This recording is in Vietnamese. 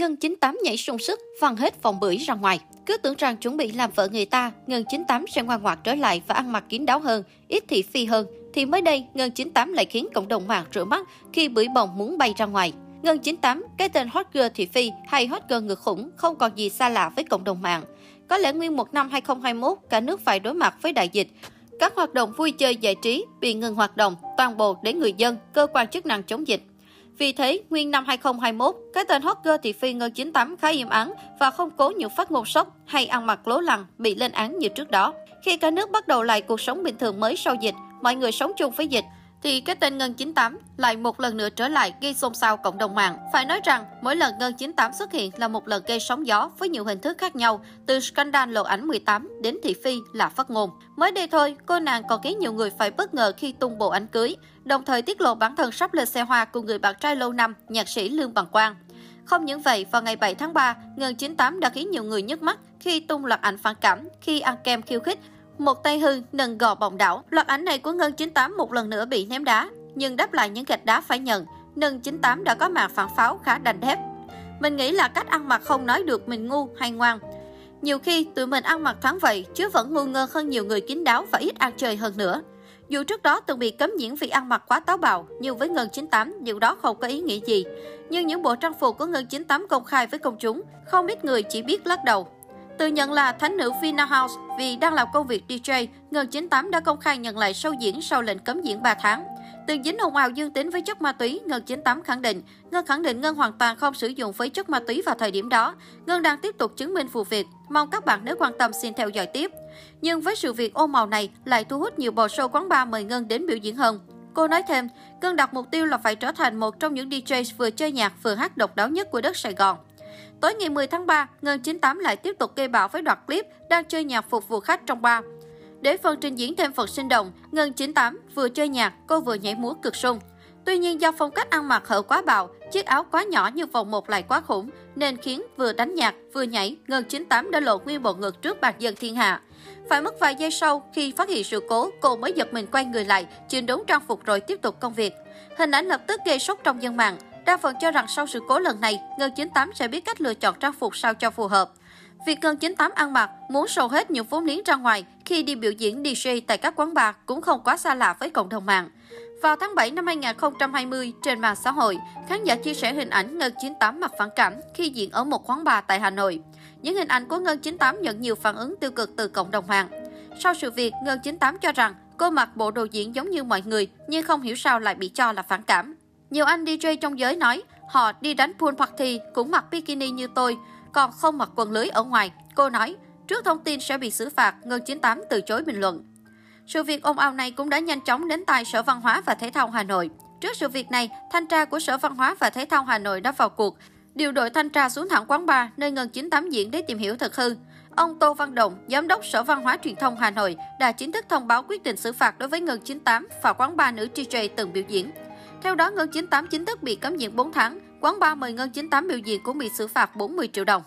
Ngân 98 nhảy sung sức, văng hết vòng bưởi ra ngoài. Cứ tưởng rằng chuẩn bị làm vợ người ta, Ngân 98 sẽ ngoan ngoãn trở lại và ăn mặc kín đáo hơn, ít thị phi hơn. Thì mới đây, Ngân 98 lại khiến cộng đồng mạng rửa mắt khi bưởi bồng muốn bay ra ngoài. Ngân 98, cái tên hot girl thị phi hay hot girl ngược khủng không còn gì xa lạ với cộng đồng mạng. Có lẽ nguyên một năm 2021, cả nước phải đối mặt với đại dịch. Các hoạt động vui chơi giải trí bị ngừng hoạt động toàn bộ để người dân, cơ quan chức năng chống dịch. Vì thế, nguyên năm 2021, cái tên hot girl thị phi Ngân 98 khá im ắng và không cố những phát ngôn sốc hay ăn mặc lố lăng bị lên án như trước đó. Khi cả nước bắt đầu lại cuộc sống bình thường mới sau dịch, mọi người sống chung với dịch, thì cái tên Ngân 98 lại một lần nữa trở lại gây xôn xao cộng đồng mạng. Phải nói rằng, mỗi lần Ngân 98 xuất hiện là một lần gây sóng gió với nhiều hình thức khác nhau, từ scandal lộ ảnh 18 đến thị phi là phát ngôn. Mới đây thôi, cô nàng còn khiến nhiều người phải bất ngờ khi tung bộ ảnh cưới, đồng thời tiết lộ bản thân sắp lên xe hoa cùng người bạn trai lâu năm, nhạc sĩ Lương Bằng Quang. Không những vậy, vào ngày 7 tháng 3, Ngân 98 đã khiến nhiều người nhức mắt khi tung loạt ảnh phản cảm khi ăn kem khiêu khích một tay hư nâng gò bồng đảo. Loạt ảnh này của Ngân 98 một lần nữa bị ném đá, nhưng đáp lại những gạch đá phải nhận, Ngân 98 đã có màn phản pháo khá đành thép. Mình nghĩ là cách ăn mặc không nói được mình ngu hay ngoan. Nhiều khi tụi mình ăn mặc thoáng vậy, chứ vẫn ngu ngơ hơn nhiều người kín đáo và ít ăn chơi hơn nữa. Dù trước đó từng bị cấm diễn vì ăn mặc quá táo bạo, nhưng với Ngân 98, điều đó không có ý nghĩa gì. Nhưng những bộ trang phục của Ngân 98 công khai với công chúng, không ít người chỉ biết lắc đầu. Tự nhận là thánh nữ Vina House vì đang làm công việc DJ, Ngân 98 đã công khai nhận lại show diễn sau lệnh cấm diễn 3 tháng. Từng dính ồn ào dương tính với chất ma túy, Ngân 98 khẳng định, Ngân khẳng định Ngân hoàn toàn không sử dụng với chất ma túy vào thời điểm đó. Ngân đang tiếp tục chứng minh vụ việc, mong các bạn nếu quan tâm xin theo dõi tiếp. Nhưng với sự việc ôm màu này lại thu hút nhiều bộ show quán bar mời Ngân đến biểu diễn hơn. Cô nói thêm, Ngân đặt mục tiêu là phải trở thành một trong những DJ vừa chơi nhạc vừa hát độc đáo nhất của đất Sài Gòn. Tối ngày 10 tháng 3, Ngân 98 lại tiếp tục gây bão với đoạn clip đang chơi nhạc phục vụ khách trong bar. Để phần trình diễn thêm phần sinh động, Ngân 98 vừa chơi nhạc, cô vừa nhảy múa cực sung. Tuy nhiên do phong cách ăn mặc hở quá bạo, chiếc áo quá nhỏ như vòng một lại quá khủng, nên khiến vừa đánh nhạc vừa nhảy, Ngân 98 đã lộ nguyên bộ ngực trước bạc dân thiên hạ. Phải mất vài giây sau khi phát hiện sự cố, cô mới giật mình quay người lại, chỉnh đốn trang phục rồi tiếp tục công việc. Hình ảnh lập tức gây sốc trong dân mạng. Đa phần cho rằng sau sự cố lần này, Ngân 98 sẽ biết cách lựa chọn trang phục sao cho phù hợp. Việc Ngân 98 ăn mặc, muốn sâu hết những vốn liếng ra ngoài khi đi biểu diễn DJ tại các quán bar cũng không quá xa lạ với cộng đồng mạng. Vào tháng 7 năm 2020, trên mạng xã hội, khán giả chia sẻ hình ảnh Ngân 98 mặc phản cảm khi diễn ở một quán bar tại Hà Nội. Những hình ảnh của Ngân 98 nhận nhiều phản ứng tiêu cực từ cộng đồng mạng. Sau sự việc, Ngân 98 cho rằng cô mặc bộ đồ diễn giống như mọi người nhưng không hiểu sao lại bị cho là phản cảm. Nhiều anh DJ trong giới nói, họ đi đánh pool party cũng mặc bikini như tôi, còn không mặc quần lưới ở ngoài. Cô nói, trước thông tin sẽ bị xử phạt, Ngân 98 từ chối bình luận. Sự việc ồn ào này cũng đã nhanh chóng đến tai Sở Văn hóa và Thể thao Hà Nội. Trước sự việc này, thanh tra của Sở Văn hóa và Thể thao Hà Nội đã vào cuộc, điều đội thanh tra xuống thẳng quán bar nơi Ngân 98 diễn để tìm hiểu thực hư. Ông Tô Văn Động, Giám đốc Sở Văn hóa Truyền thông Hà Nội, đã chính thức thông báo quyết định xử phạt đối với Ngân 98 và quán bar nữ DJ từng biểu diễn. Theo đó, Ngân 98 chính thức bị cấm diễn 4 tháng, quán bar mời Ngân 98 biểu diễn cũng bị xử phạt 40 triệu đồng.